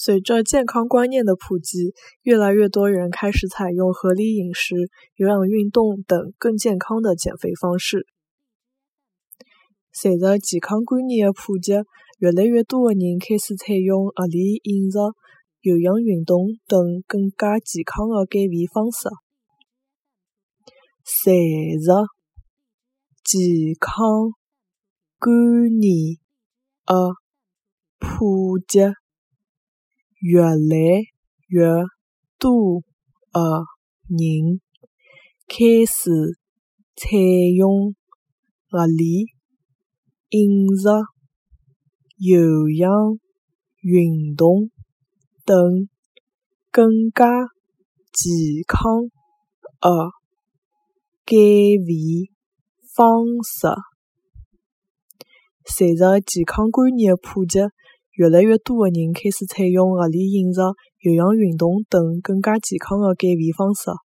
随着健康观念的普及，越来越多人开始采用合理饮食、有氧运动等更健康的减肥方式。随着健康观念的普及，越来越多的人开始采用合理饮食、有氧运动等更加健康的减肥方式。随着健康观念的普及，越来越多的人开始采用合理饮食、有氧运动等更加健康的减肥方式。随着健康观念的普及，越来越多的人开始采用合理饮食、有氧运动等更加健康的减肥方式。